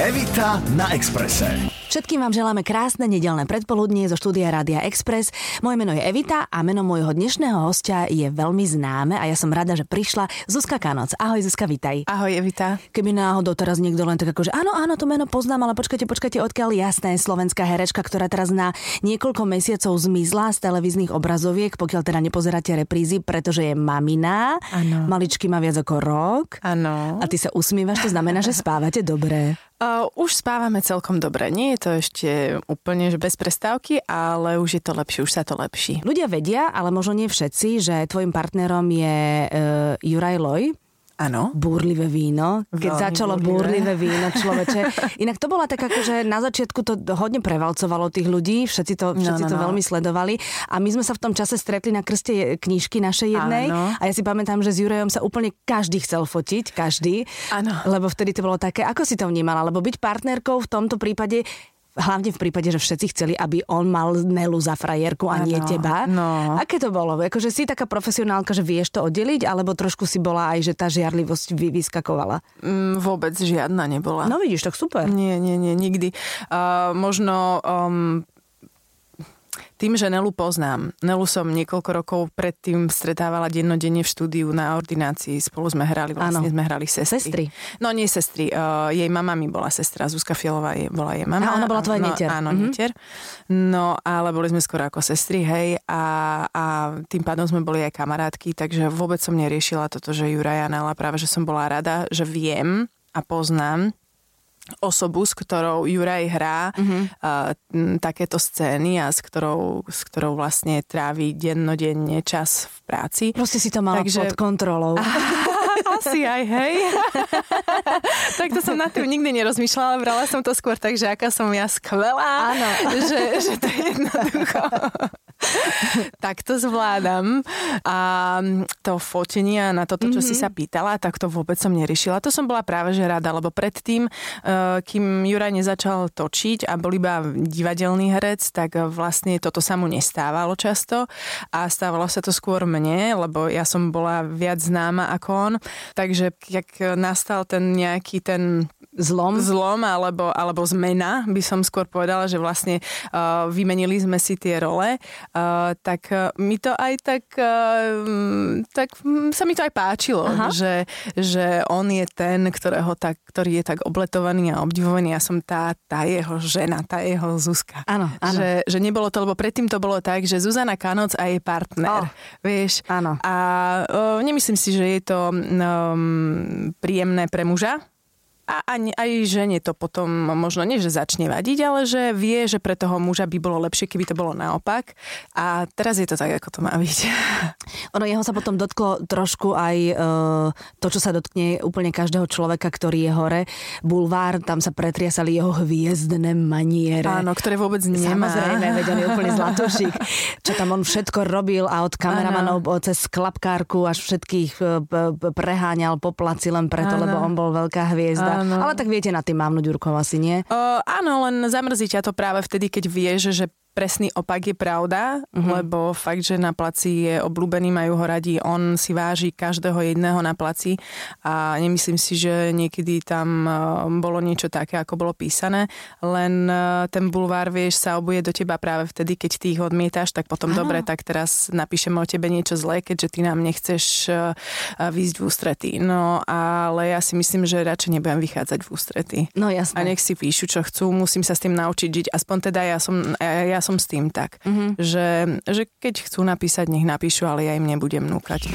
Evita na Exprese. Všetkým vám želáme krásne nedelné predpoludnie zo štúdia Rádia Express. Moje meno je Evita a meno môjho dnešného hostia je veľmi známe a ja som rada, že prišla Zuzka Kanoc. Ahoj Zuzka, vitaj. Ahoj Evita. Keby náhodou teraz niekto len tak že áno, áno, to meno poznám, ale počkajte, počkajte, odkiaľ jasné, slovenská herečka, ktorá teraz na niekoľko mesiacov zmizla z televíznych obrazoviek, pokiaľ teda nepozeráte reprízy, pretože je mamina. Áno. Maličky má viac ako rok. Áno. A ty sa usmívaš, to znamená, že spávate dobre. Už spávame celkom dobre. Nie je to ešte úplne že bez prestávky, ale už je to lepšie, už sa to lepší. Ľudia vedia, ale možno nie všetci, že tvojim partnerom je uh, Juraj Loj, Áno. búrlivé víno. Keď Veľmi začalo búrlivé. búrlivé víno, človeče. Inak to bola tak ako, že na začiatku to hodne prevalcovalo tých ľudí, všetci to, všetci No, no, to no. veľmi sledovali a my sme sa v tom čase stretli na krste knižky našej jednej Áno. a ja si pamätám, že s Jurajom sa úplne každý chcel fotiť, každý. Áno. Lebo vtedy to bolo také, ako si to vnímala, lebo byť partnerkou v tomto prípade Hlavne v prípade, že všetci chceli, aby on mal Nelu za frajerku a nie Áno, teba. no. Aké to bolo? Akože si taká profesionálka, že vieš to oddeliť, alebo trošku si bola aj, že tá žiarlivosť vy, vyskakovala? Mm, vôbec žiadna nebola. No vidíš, tak super. Nie, nie, nie, nikdy. Uh, možno um, tým, že Nelu poznám. Nelu som niekoľko rokov predtým stretávala dennodenne v štúdiu na ordinácii. Spolu sme hrali, vlastne Áno. sme hrali sestry. Sestry? No nie sestry. Uh, jej mama mi bola sestra. Zuzka Fielová je, bola jej mama. A ona bola tvoja no, netier. Áno, Mhm. netier. No, ale boli sme skoro ako sestry, hej. A, a tým pádom sme boli aj kamarátky, takže vôbec som neriešila toto, že Juraja Nela. Práve, že som bola rada, že viem a poznám osobu, s ktorou Juraj hrá Mhm. uh-huh. uh, m, takéto scény a s ktorou, s ktorou vlastne trávi dennodenne čas v práci. Proste si to mala Takže- pod kontrolou. Asi aj, hej. tak to som nad tým nikdy nerozmýšľala, brala som to skôr tak, že aká som ja skvelá, Áno. že, že to je jednoducho. tak to zvládam. A to fotenie a na toto, čo mm-hmm. si sa pýtala, tak to vôbec som neriešila. To som bola práve že rada, lebo predtým, eh, kým Juraj nezačal točiť a bol iba divadelný herec, tak vlastne toto sa mu nestávalo často a stávalo sa to skôr mne, lebo ja som bola viac známa ako on. Takže jak nastal ten nejaký ten Zlom? zlom alebo, alebo zmena, by som skôr povedala, že vlastne uh, vymenili sme si tie role, uh, tak uh, mi to aj tak, uh, tak mm, sa mi to aj páčilo, že, že on je ten, ktorého tak, ktorý je tak obletovaný a obdivovaný. Ja som tá, tá jeho žena, tá jeho Zuzka. Áno, áno. Že, že nebolo to, lebo predtým to bolo tak, že Zuzana Kanoc a jej partner. Oh. Vieš? Áno. A uh, nemyslím si, že je to um, príjemné pre muža, a ani, aj žene to potom možno nie, že začne vadiť, ale že vie, že pre toho muža by bolo lepšie, keby to bolo naopak. A teraz je to tak, ako to má byť. Ono jeho sa potom dotklo trošku aj e, to, čo sa dotkne úplne každého človeka, ktorý je hore. Bulvár, tam sa pretriasali jeho hviezdne maniere. Áno, ktoré vôbec nemá. Samozrejme, veď on je úplne zlatúšik. Čo tam on všetko robil a od kameramanov cez klapkárku až všetkých e, preháňal po placi len preto, Áno. lebo on bol veľká hviezda. Áno. Ale tak viete na tým mávnuť rukou asi nie. O, áno, len zamrzí ťa to práve vtedy, keď vieš, že presný opak je pravda, Mhm. uh-huh. lebo fakt, že na placi je obľúbený, majú ho radi, on si váži každého jedného na placi a nemyslím si, že niekedy tam eh, bolo niečo také, ako bolo písané, len eh, ten bulvár, vieš, sa obuje do teba práve vtedy, keď ty ich odmietaš, tak potom Áno. dobre, tak teraz napíšeme o tebe niečo zlé, keďže ty nám nechceš eh, výjsť v ústretí. No, ale ja si myslím, že radšej nebudem vychádzať v ústretí. No A jasné. nech si píšu, čo chcú, musím sa s tým naučiť žiť. Aspoň teda ja som, ja, ja som s tým tak, mm-hmm. že, že keď chcú napísať, nech napíšu, ale ja im nebudem núkať.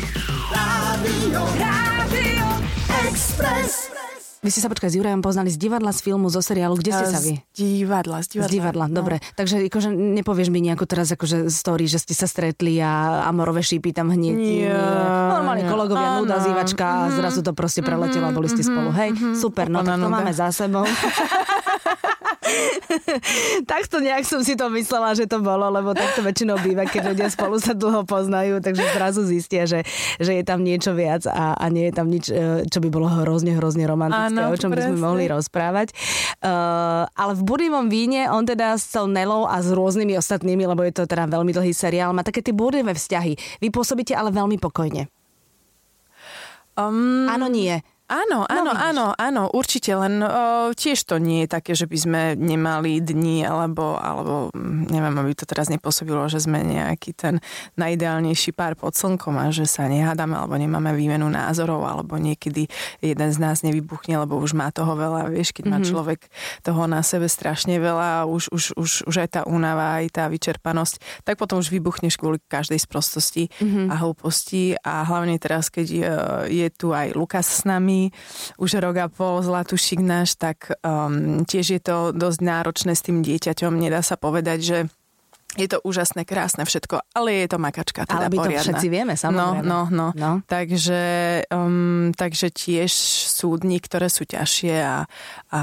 Vy ste sa počkaj s Jurajom poznali z divadla, z filmu, zo seriálu. Kde ste sa vy? Z divadla, z divadla. Z divadla, no. dobre. Takže akože nepovieš mi nejakú teraz akože story, že ste sa stretli a amorové šípy tam hneď. Nie, Normálne kolegovia, Áno. nuda, zývačka a zrazu to proste preletelo a boli ste spolu. Hej, super, no tak to máme za sebou. takto nejak som si to myslela, že to bolo, lebo takto väčšinou býva, keď ľudia spolu sa dlho poznajú, takže zrazu zistia, že, že je tam niečo viac a, a nie je tam nič, e, čo by bolo hrozne, hrozne romantické, Áno, o čom by sme presne. mohli rozprávať. Uh, ale v Burivom víne on teda s tou Nelou a s rôznymi ostatnými, lebo je to teda veľmi dlhý seriál, má také tie burivé vzťahy. Vy pôsobíte ale veľmi pokojne. Um, Áno, nie. Áno, áno, No, áno, áno, určite, len o, tiež to nie je také, že by sme nemali dni, alebo, alebo mm, neviem, aby to teraz nepôsobilo, že sme nejaký ten najideálnejší pár pod slnkom a že sa nehádame, alebo nemáme výmenu názorov, alebo niekedy jeden z nás nevybuchne, lebo už má toho veľa, vieš, keď má človek toho na sebe strašne veľa a už, už, už, už aj tá únava, aj tá vyčerpanosť, tak potom už vybuchneš kvôli každej sprostosti a hlúposti. A hlavne teraz, keď je, je tu aj Lukas s nami, už rok a pol zlatušik náš, tak um, tiež je to dosť náročné s tým dieťaťom. Nedá sa povedať, že je to úžasné, krásne všetko, ale je to makačka teda Ale my to všetci vieme, samozrejme. No, no, no. No. Takže, um, takže tiež sú dni, ktoré sú ťažšie a, a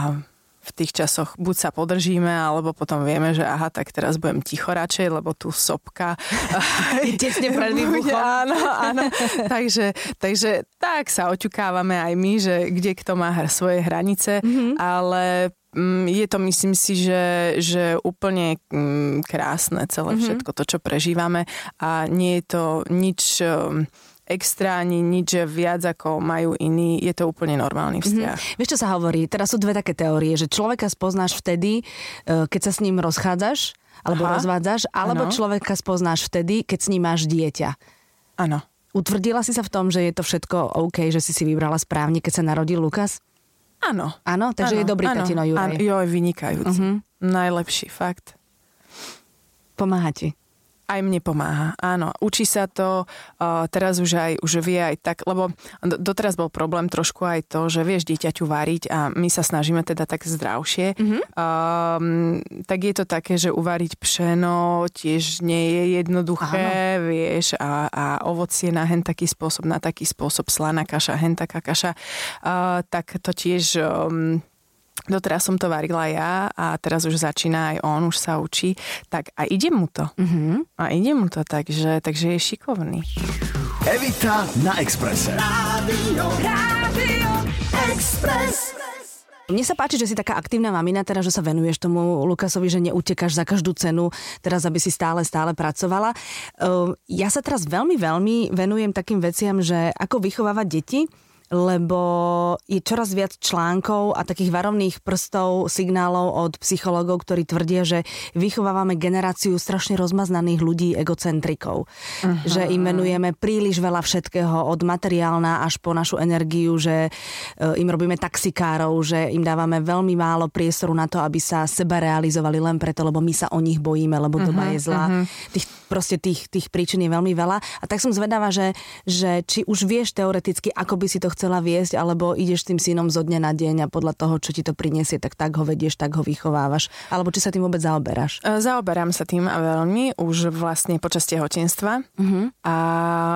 v tých časoch buď sa podržíme, alebo potom vieme, že aha, tak teraz budem ticho radšej, lebo tu sopka. Tesne pred výbuchom. áno, áno. takže, takže tak sa oťukávame aj my, že kde kto má svoje hranice, mm-hmm. ale mm, je to, myslím si, že, že úplne mm, krásne celé mm-hmm. všetko to, čo prežívame a nie je to nič um, extra ani nič viac ako majú iní. Je to úplne normálny vzťah. Mm-hmm. Vieš, čo sa hovorí? Teraz sú dve také teórie, že človeka spoznáš vtedy, e, keď sa s ním rozchádzaš, alebo Aha. rozvádzaš, alebo Áno. človeka spoznáš vtedy, keď s ním máš dieťa. Áno. Utvrdila si sa v tom, že je to všetko OK, že si si vybrala správne, keď sa narodil Lukas? Áno. Áno, takže áno, je dobrý áno, tatino Juraj. Áno, joj, vynikajúci. Mhm. Najlepší, fakt. Pomáha ti. Aj mne pomáha, áno. Učí sa to, uh, teraz už aj už vie aj tak, lebo do- doteraz bol problém trošku aj to, že vieš dieťaťu variť a my sa snažíme teda tak zdravšie. Mm-hmm. Um, tak je to také, že uvariť pšeno tiež nie je jednoduché, áno. vieš, a, a ovocie na hen taký spôsob, na taký spôsob, slaná kaša, hen taká kaša. Uh, tak to tiež... Um, Doteraz som to varila ja a teraz už začína aj on, už sa učí, tak a ide mu to. Uh-huh. A ide mu to, takže, takže je šikovný. Evita na Exprese. Mne sa páči, že si taká aktívna mamina, teda, že sa venuješ tomu Lukasovi, že neutekáš za každú cenu, teraz aby si stále, stále pracovala. Uh, Ja sa teraz veľmi, veľmi venujem takým veciam, že ako vychovávať deti, lebo je čoraz viac článkov a takých varovných prstov, signálov od psychológov, ktorí tvrdia, že vychovávame generáciu strašne rozmaznaných ľudí, egocentrikov. Uh-huh. Že im venujeme príliš veľa všetkého, od materiálna až po našu energiu, že e, im robíme taxikárov, že im dávame veľmi málo priestoru na to, aby sa seba realizovali len preto, lebo my sa o nich bojíme, lebo doba je zlá. Tých, proste tých, tých príčin je veľmi veľa. A tak som zvedavá, že, že či už vieš teoreticky, ako by si to chcela viesť, alebo ideš s tým synom zo dňa na deň a podľa toho, čo ti to prinesie, tak tak ho vedieš, tak ho vychovávaš. Alebo či sa tým vôbec zaoberáš. E, Zaoberám sa tým veľmi už vlastne počas tehotenstva uh-huh. a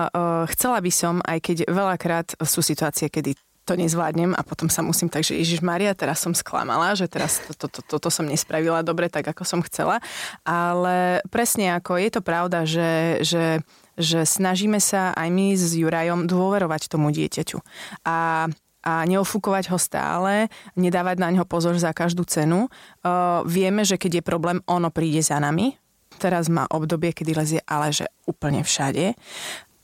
uh, chcela by som, aj keď veľakrát sú situácie, kedy to nezvládnem a potom sa musím tak, že Ježiš Maria, teraz som sklamala, že teraz toto to, to, to, to som nespravila dobre tak, ako som chcela. Ale presne ako je to pravda, že, že, že snažíme sa aj my s Jurajom dôverovať tomu dieťaťu. A a neofúkovať ho stále, nedávať na neho pozor za každú cenu. Uh, vieme, že keď je problém, ono príde za nami. Teraz má obdobie, kedy lezie ale že úplne všade.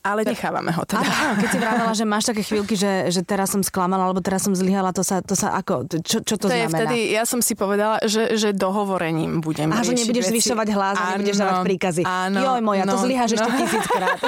Ale nechávame ho teda. Áno, keď si vravela, že máš také chvíľky, že, že teraz som sklamala, alebo teraz som zlyhala, to sa, to sa ako, čo, čo to, to je znamená? vtedy, ja som si povedala, že, že dohovorením budem A že nebudeš veci. zvyšovať hlas a nebudeš dávať príkazy. Áno, Joj moja, to no, zlyháš ešte no. tisíckrát.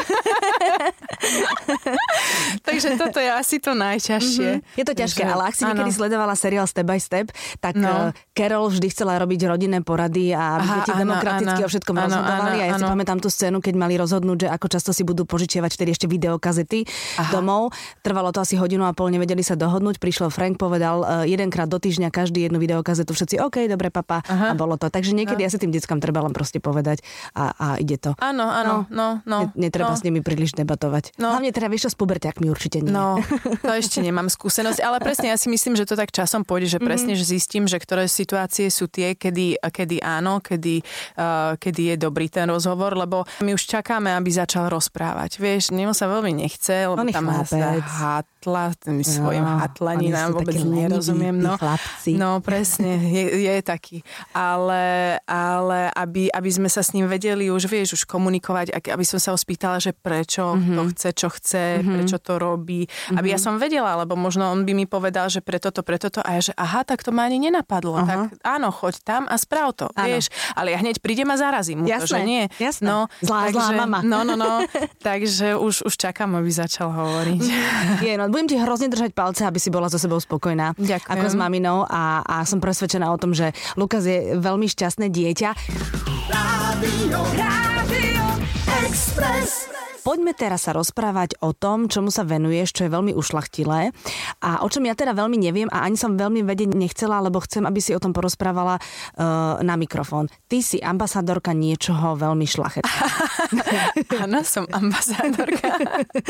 Takže toto je asi to najťažšie. Je to ťažké, Že- ale ak si áno. niekedy sledovala seriál Step by Step, tak No. no. Carol vždy chcela robiť rodinné porady a Aha, deti áno, demokraticky áno. o všetkom Áno, rozhodovali. áno, a ja si áno. pamätám tú scénu, keď mali rozhodnúť, že ako často si budú požičiavať vtedy ešte videokazety Aha. domov. Trvalo to asi hodinu a pol, nevedeli sa dohodnúť. Prišiel Frank, povedal e, jedenkrát do týždňa každý jednu videokazetu, všetci OK, dobre papa Aha. a bolo to. Takže niekedy asi tým deckám treba len proste povedať a, a ide to. Áno, áno, no, no. Ne- Netreba no. s nimi príliš debatovať. No. Hlavne teda vieš čo, s puberťakmi určite nie. No, to ešte nemám skúsenosť, ale presne ja si myslím, že to tak časom pôjde, že presne, Mhm. že zistím, že ktoré situácie sú tie, kedy, kedy áno, kedy, uh, kedy je dobrý ten rozhovor, lebo my už čakáme, aby začal rozprávať. Vieš, nemu sa veľmi nechce, lebo On tam chlapec. há, hatla, tým svojim No, hatlaninám vôbec nerozumiem. No, chlapci. no presne, je, je taký. Ale, ale aby, aby sme sa s ním vedeli už, vieš, už komunikovať, aby som sa ho spýtala, že prečo Mhm. to chce, čo chce, prečo to robí. Aby ja som vedela, lebo možno on by mi povedal, že preto to, preto to. A ja, že aha, tak to ma ani nenapadlo. Tak áno, choď tam a správ to, Áno. vieš. Ale ja hneď prídem a zarazím mu to, Jasné, že nie. jasné. No, Zlá, zlá mama. No, no, no. takže už, už čakám, aby začal hovoriť. Je, no, budem ti hrozne držať palce, aby si bola so sebou spokojná. Ďakujem. Ako s maminou a, a som presvedčená o tom, že Lukas je veľmi šťastné dieťa. Rádio, Rádio Express. Poďme teraz sa rozprávať o tom, čomu sa venuješ, čo je veľmi ušlachtilé a o čom ja teda veľmi neviem a ani som veľmi vedieť nechcela, lebo chcem, aby si o tom porozprávala uh, na mikrofón. Ty si ambasádorka niečoho veľmi šlachetného. Áno, som ambasádorka.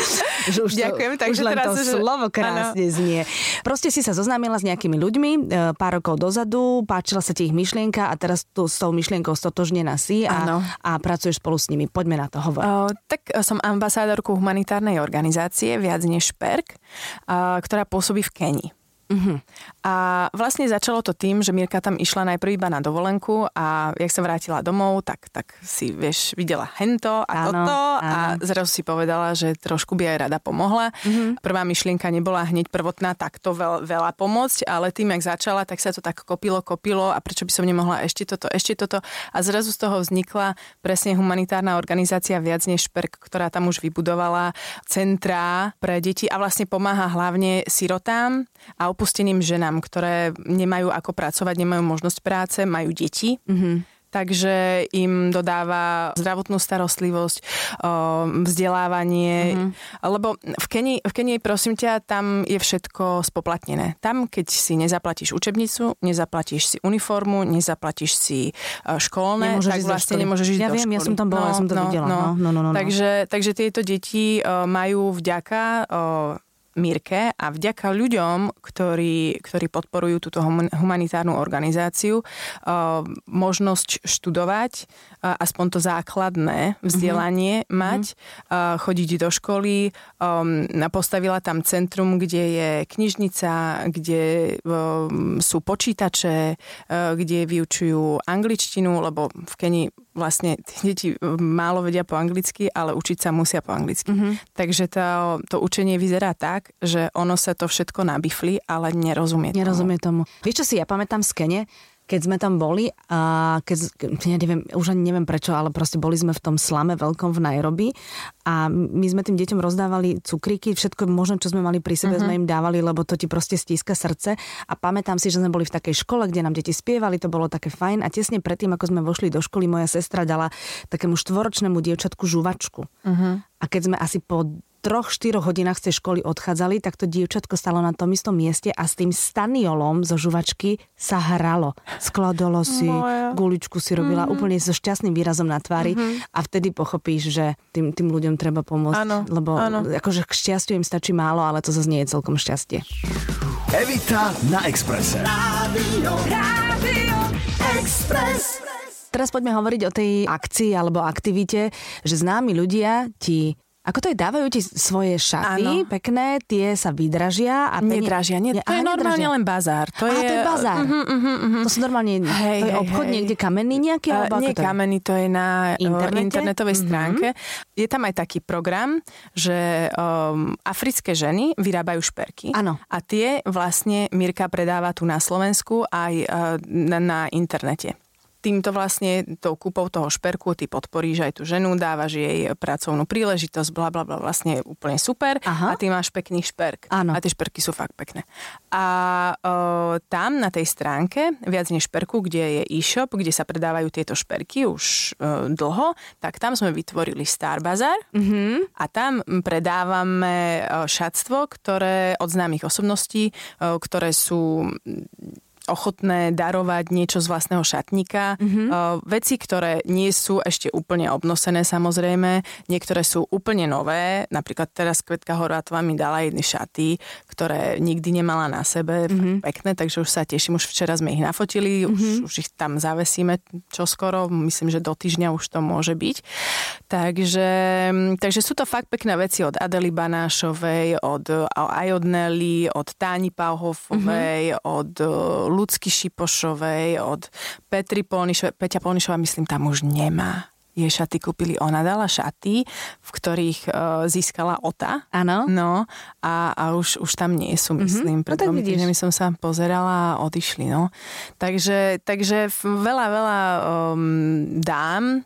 Už Ďakujem, to, takže už len teraz, to že- slovo krásne znie. Proste si sa zoznámila s nejakými ľuďmi e, pár rokov dozadu, páčila sa ti ich myšlienka a teraz tu s tou myšlienkou stotožnená si a, a pracuješ spolu s nimi. Poďme na to hovor. O, tak som ambasádorkou humanitárnej organizácie Viac než Perk, ktorá pôsobí v Kenii. Uh-huh. A vlastne začalo to tým, že Mirka tam išla najprv iba na dovolenku a jak sa vrátila domov, tak, tak si, vieš, videla hento a Áno, toto a áno. zrazu si povedala, že trošku by aj rada pomohla. Uh-huh. Prvá myšlienka nebola hneď prvotná takto veľ, veľa pomôcť, ale tým, jak začala, tak sa to tak kopilo, kopilo a prečo by som nemohla ešte toto, ešte toto. A zrazu z toho vznikla presne humanitárna organizácia Viac než Perk, ktorá tam už vybudovala centrá pre deti a vlastne pomáha hlavne sirotám a opusteným ženám, ktoré nemajú ako pracovať, nemajú možnosť práce, majú deti. Mm-hmm. Takže im dodáva zdravotnú starostlivosť, vzdelávanie. Mm-hmm. Lebo v Kenii, v Kenii, prosím ťa, tam je všetko spoplatnené. Tam, keď si nezaplatíš učebnicu, nezaplatíš si uniformu, nezaplatíš si e, školné, Nemôžeš tak vlastne školy. nemôžeš ísť Ja do viem, ja školy. som tam bola, ja som to videla. No, no, no, no, no. Takže, takže tieto deti e, majú vďaka e, Mirke a vďaka ľuďom, ktorí, ktorí podporujú túto human- humanitárnu organizáciu, uh, možnosť študovať, uh, aspoň to základné vzdelanie Mhm. mať, uh, chodiť do školy. Um, postavila tam centrum, kde je knižnica, kde sú počítače, kde vyučujú angličtinu, lebo v Kenii vlastne tie deti málo vedia po anglicky, ale učiť sa musia po anglicky. Mm-hmm. Takže to, to učenie vyzerá tak, že ono sa to všetko nabifli, ale nerozumie tomu. Nerozumie tomu. Vieš, čo si ja pamätám z Kene? Keď sme tam boli a keď, ja neviem, už ani neviem prečo, ale proste boli sme v tom slame veľkom v Nairobi a my sme tým deťom rozdávali cukríky, všetko možné, čo sme mali pri sebe, uh-huh. sme im dávali, lebo to ti proste stíska srdce a pamätám si, že sme boli v takej škole, kde nám deti spievali, to bolo také fajn a tesne predtým, ako sme vošli do školy, moja sestra dala takému štvoročnému dievčatku žuvačku. Uh-huh. A keď sme asi po troch, štyroch hodinách z tej školy odchádzali, tak to dievčatko stalo na tom istom mieste a s tým staniolom zo žuvačky sa hralo. Skladalo si, Moja. guličku si robila mm-hmm. úplne so šťastným výrazom na tvári mm-hmm. a vtedy pochopíš, že tým, tým ľuďom treba pomôcť. Áno, lebo áno. akože k šťastiu im stačí málo, ale to zase nie je celkom šťastie. Evita na Exprese. Rádio, Rádio Express. Teraz poďme hovoriť o tej akcii alebo aktivite, že známi ľudia ti ako to je, dávajú ti svoje šaty Áno. pekné, tie sa vydražia a peni- Nedražia, nie, to je aha, normálne nedražia. len bazár. To Á, je, to je bazár. Uh, uh, uh, uh, To sú normálne, Hej, to je hej, obchod hej. niekde kamenný nejaký? Uh, nie to je? kamenný, to je na Internete? Internete? internetovej Mhm. stránke. Je tam aj taký program, že um, africké ženy vyrábajú šperky. Áno. A tie vlastne Mirka predáva tu na Slovensku aj uh, na, na internete. Týmto vlastne, tou kúpou toho šperku, ty podporíš aj tú ženu, dávaš jej pracovnú príležitosť, bla bla bla, vlastne je úplne super Aha. a ty máš pekný šperk. Áno. A tie šperky sú fakt pekné. A o, tam na tej stránke, viac než šperku, kde je e-shop, kde sa predávajú tieto šperky už e, dlho, tak tam sme vytvorili Star Bazar mm-hmm. a tam predávame šatstvo, ktoré od známych osobností, e, ktoré sú ochotné darovať niečo z vlastného šatníka. Mm-hmm. Uh, veci, ktoré nie sú ešte úplne obnosené samozrejme, niektoré sú úplne nové. Napríklad teraz Kvetka Horvátová mi dala jedny šaty, ktoré nikdy nemala na sebe. Mm-hmm. Pekné, takže už sa teším. Už včera sme ich nafotili, mm-hmm. už, mhm. už ich tam zavesíme čoskoro. Myslím, že do týždňa už to môže byť. Takže, takže sú to fakt pekné veci od Adely Banášovej, od, aj od Nelly, od Táni Pauhofovej, mm-hmm. od Lucky Šipošovej, od Petri Polnišovej. Peťa Polnišová, myslím, tam už nemá jej šaty kúpili. Ona dala šaty, v ktorých uh, získala OTA. Áno. No a, a už, už tam nie sú, mhm. myslím. Mm-hmm. Pred no, dvomi som sa pozerala a odišli. No. Takže, takže veľa, veľa um, dám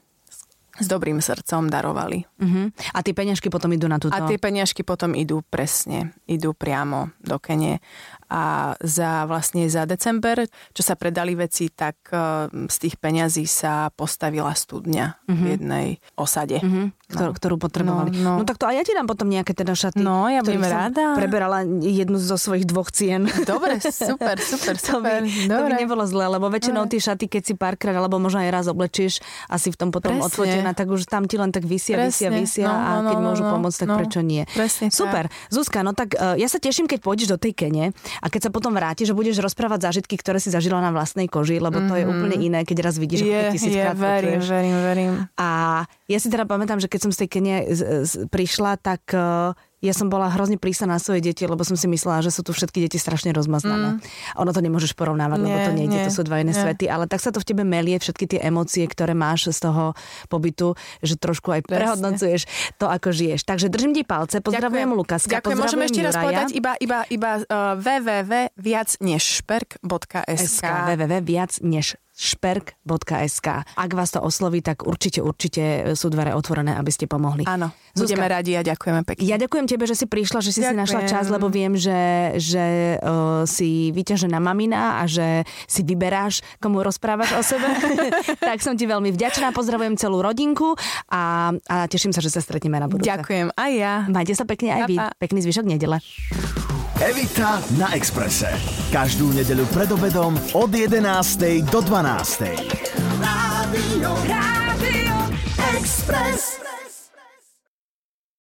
s dobrým srdcom darovali. Uh-huh. A tie peňažky potom idú na túto? A tie peňažky potom idú presne, idú priamo do Kene a za vlastne za december, čo sa predali veci, tak uh, z tých peňazí sa postavila studňa mm-hmm. v mhm. jednej osade. Mm-hmm. Ktorú, no. ktorú potrebovali. No, no. no tak to aj ja ti dám potom nejaké teda šaty. No, ja budem rada. preberala jednu zo svojich dvoch cien. Dobre, super, super, super. to, by, Dobre. to by nebolo zle, lebo väčšinou tie šaty, keď si párkrát, alebo možno aj raz oblečíš asi v tom potom Presne. odfotená, tak už tam ti len tak vysia, vysia, vysia no, a no, keď no, môžu no, pomôcť, tak no. prečo nie. Presne, super. Tak. Zuzka, no tak uh, ja sa teším, keď pôjdeš do tej Kene a keď sa potom vráti, že budeš rozprávať zážitky, ktoré si zažila na vlastnej koži, lebo to je mhm. úplne iné, keď raz vidíš, je, ako tisíckrát je, verím, verím, verím. A ja si teda pamätám, že keď som z tej Kenie prišla, tak uh, ja som bola hrozne prísna na svoje deti, lebo som si myslela, že sú tu všetky deti strašne rozmaznané. Mm. Ono to nemôžeš porovnávať, nie, lebo to nejde, nie, to sú dva iné nie. svety, ale tak sa to v tebe melie, všetky tie emócie, ktoré máš z toho pobytu, že trošku aj prehodnocuješ to, ako žiješ. Takže držím ti palce, pozdravujem. Lukaska, Ďakujem, môžeme ešte raz povedať iba, iba, iba uh, www.viacnežšperk.sk www.viacnež šperk.sk. Ak vás to osloví, tak určite, určite sú dvere otvorené, aby ste pomohli. Áno, Zuzka, budeme radi a ďakujeme pekne. Ja ďakujem tebe, že si prišla, že si ďakujem. si našla čas, lebo viem, že, že uh, si vyťažená mamina a že si vyberáš, komu rozprávaš o sebe. tak som ti veľmi vďačná, pozdravujem celú rodinku a, a teším sa, že sa stretneme na budúce. Ďakujem, aj ja. Majte sa pekne aj vy. Pekný zvyšok nedele. Evita na Exprese. Každú nedeľu pred obedom od 11. do 12. Rádio, Rádio Express.